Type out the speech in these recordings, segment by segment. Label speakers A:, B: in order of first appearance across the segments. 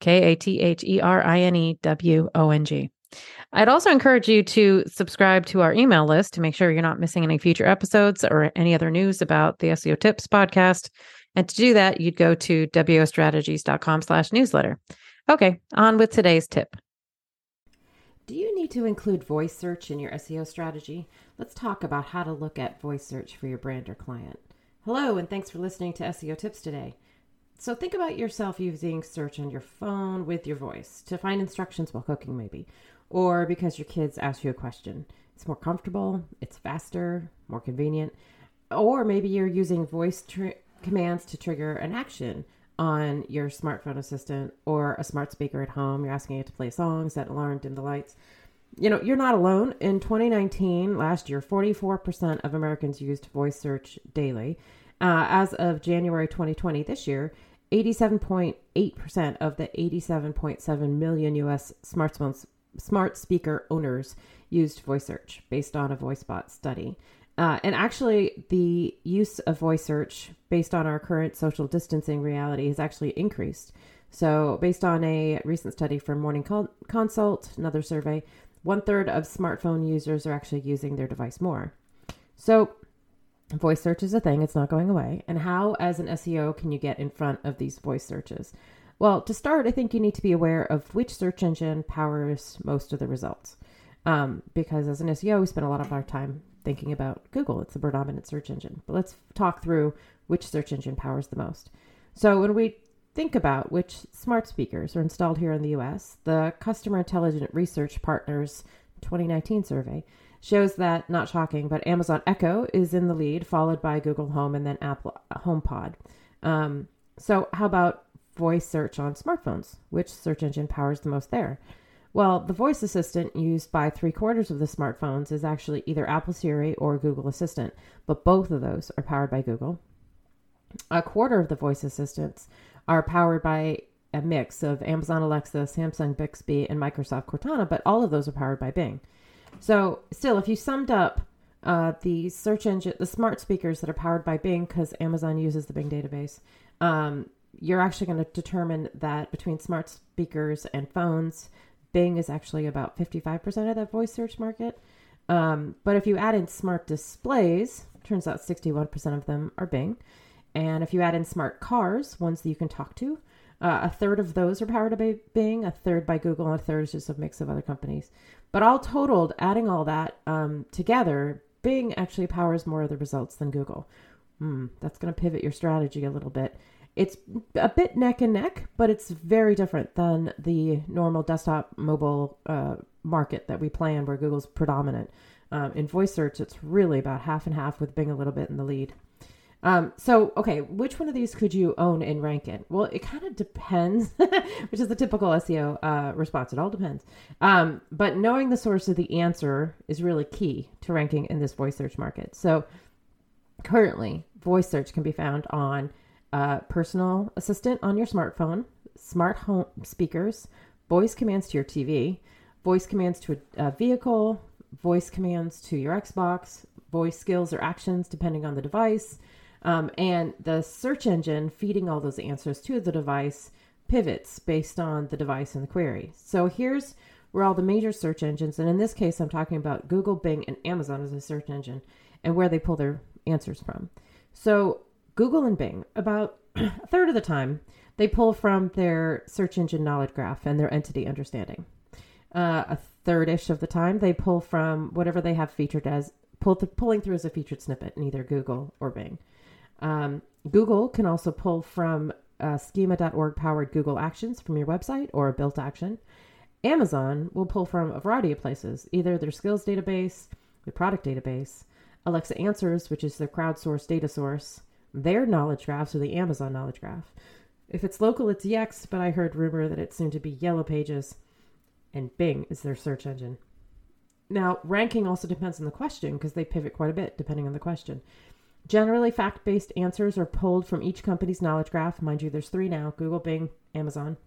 A: K A T H E R I N E W O N G. I'd also encourage you to subscribe to our email list to make sure you're not missing any future episodes or any other news about the SEO Tips podcast. And to do that, you'd go to wostrategies.com slash newsletter. Okay, on with today's tip.
B: Do you need to include voice search in your SEO strategy? Let's talk about how to look at voice search for your brand or client. Hello, and thanks for listening to SEO Tips today. So think about yourself using search on your phone with your voice to find instructions while cooking, maybe, or because your kids ask you a question. It's more comfortable, it's faster, more convenient, or maybe you're using voice tr- commands to trigger an action on your smartphone assistant or a smart speaker at home. You're asking it to play songs, set alarm, dim the lights. You know, you're not alone. In 2019, last year, 44% of Americans used voice search daily. Uh, as of January 2020, this year, 87.8% of the 87.7 million US smartphones smart speaker owners used voice search based on a VoiceBot study. Uh, and actually, the use of voice search based on our current social distancing reality has actually increased. So, based on a recent study from Morning Consult, another survey, one third of smartphone users are actually using their device more. So, Voice search is a thing, it's not going away. And how, as an SEO, can you get in front of these voice searches? Well, to start, I think you need to be aware of which search engine powers most of the results. Um, because as an SEO, we spend a lot of our time thinking about Google, it's the predominant search engine. But let's talk through which search engine powers the most. So when we think about which smart speakers are installed here in the US, the Customer Intelligent Research Partners 2019 survey shows that, not shocking, but Amazon Echo is in the lead, followed by Google Home and then Apple HomePod. Um, so, how about voice search on smartphones? Which search engine powers the most there? Well, the voice assistant used by three quarters of the smartphones is actually either Apple Siri or Google Assistant, but both of those are powered by Google. A quarter of the voice assistants are powered by a mix of Amazon Alexa, Samsung Bixby, and Microsoft Cortana, but all of those are powered by Bing. So, still, if you summed up uh, the search engine, the smart speakers that are powered by Bing, because Amazon uses the Bing database, um, you're actually going to determine that between smart speakers and phones, Bing is actually about 55% of that voice search market. Um, but if you add in smart displays, turns out 61% of them are Bing. And if you add in smart cars, ones that you can talk to, uh, a third of those are powered by Bing, a third by Google, and a third is just a mix of other companies. But all totaled, adding all that um, together, Bing actually powers more of the results than Google. Hmm, that's going to pivot your strategy a little bit. It's a bit neck and neck, but it's very different than the normal desktop mobile uh, market that we play in, where Google's predominant. Um, in voice search, it's really about half and half, with Bing a little bit in the lead. Um, so, okay, which one of these could you own and rank in? Well, it kind of depends, which is the typical SEO uh, response. It all depends. Um, but knowing the source of the answer is really key to ranking in this voice search market. So, currently, voice search can be found on uh, personal assistant on your smartphone, smart home speakers, voice commands to your TV, voice commands to a, a vehicle, voice commands to your Xbox, voice skills or actions depending on the device um, and the search engine feeding all those answers to the device pivots based on the device and the query. So here's where all the major search engines, and in this case, I'm talking about Google, Bing, and Amazon as a search engine, and where they pull their answers from. So Google and Bing, about a third of the time, they pull from their search engine knowledge graph and their entity understanding. Uh, a third ish of the time, they pull from whatever they have featured as pull th- pulling through as a featured snippet in either Google or Bing. Um, Google can also pull from uh, schema.org powered Google Actions from your website or a built action. Amazon will pull from a variety of places, either their skills database, their product database, Alexa Answers, which is their crowdsourced data source, their knowledge graphs or the Amazon knowledge graph, If it's local, it's Yext, but I heard rumor that it's soon to be Yellow Pages, and Bing is their search engine. Now, ranking also depends on the question because they pivot quite a bit depending on the question. Generally, fact based answers are pulled from each company's knowledge graph. Mind you, there's three now Google, Bing, Amazon.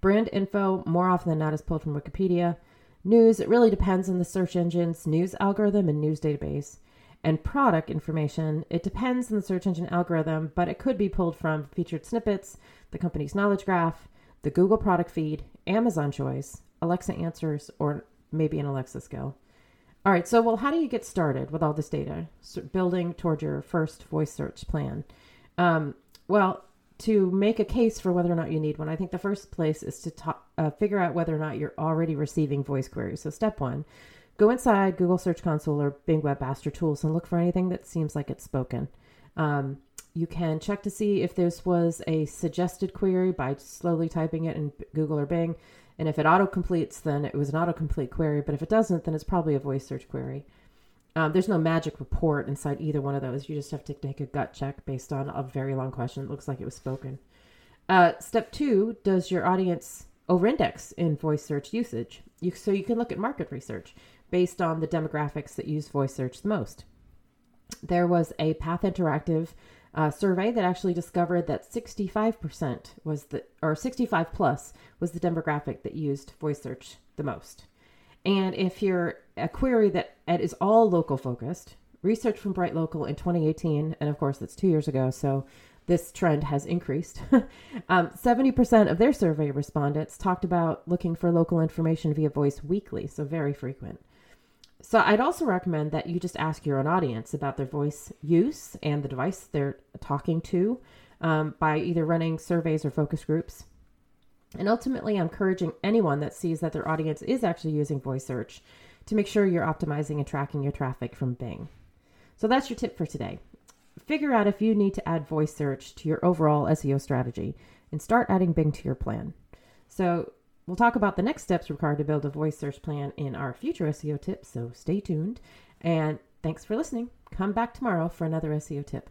B: Brand info, more often than not, is pulled from Wikipedia. News, it really depends on the search engine's news algorithm and news database. And product information, it depends on the search engine algorithm, but it could be pulled from featured snippets, the company's knowledge graph, the Google product feed, Amazon choice, Alexa answers, or maybe an Alexa skill. All right, so well, how do you get started with all this data, so building toward your first voice search plan? Um, well, to make a case for whether or not you need one, I think the first place is to talk, uh, figure out whether or not you're already receiving voice queries. So, step one, go inside Google Search Console or Bing Webmaster Tools and look for anything that seems like it's spoken. Um, you can check to see if this was a suggested query by slowly typing it in Google or Bing. And if it auto completes, then it was an autocomplete query. But if it doesn't, then it's probably a voice search query. Um, there's no magic report inside either one of those. You just have to take a gut check based on a very long question. It looks like it was spoken. Uh, step two Does your audience over-index in voice search usage? You, so you can look at market research based on the demographics that use voice search the most. There was a Path Interactive uh, survey that actually discovered that 65% was the, or 65 plus was the demographic that used voice search the most. And if you're a query that is all local focused, research from Bright Local in 2018, and of course that's two years ago, so this trend has increased. um, 70% of their survey respondents talked about looking for local information via voice weekly, so very frequent. So I'd also recommend that you just ask your own audience about their voice use and the device they're talking to um, by either running surveys or focus groups. And ultimately, I'm encouraging anyone that sees that their audience is actually using voice search to make sure you're optimizing and tracking your traffic from Bing. So that's your tip for today. Figure out if you need to add voice search to your overall SEO strategy and start adding Bing to your plan. So We'll talk about the next steps required to build a voice search plan in our future SEO tips, so stay tuned. And thanks for listening. Come back tomorrow for another SEO tip.